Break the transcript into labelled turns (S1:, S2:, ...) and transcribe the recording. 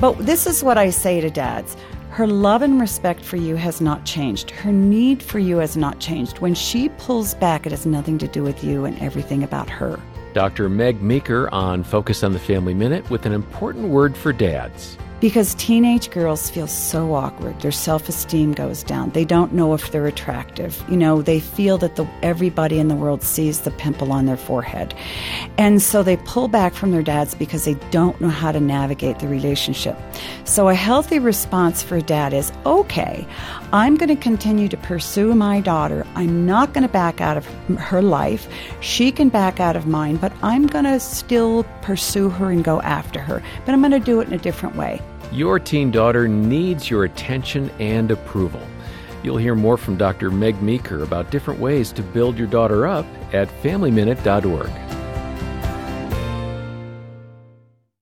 S1: But this is what I say to dads. Her love and respect for you has not changed. Her need for you has not changed. When she pulls back, it has nothing to do with you and everything about her.
S2: Dr. Meg Meeker on Focus on the Family Minute with an important word for dads.
S1: Because teenage girls feel so awkward. Their self esteem goes down. They don't know if they're attractive. You know, they feel that the, everybody in the world sees the pimple on their forehead. And so they pull back from their dads because they don't know how to navigate the relationship. So a healthy response for a dad is okay, I'm going to continue to pursue my daughter. I'm not going to back out of her life. She can back out of mine, but I'm going to still pursue her and go after her. But I'm going to do it in a different way.
S2: Your teen daughter needs your attention and approval. You'll hear more from Dr. Meg Meeker about different ways to build your daughter up at FamilyMinute.org.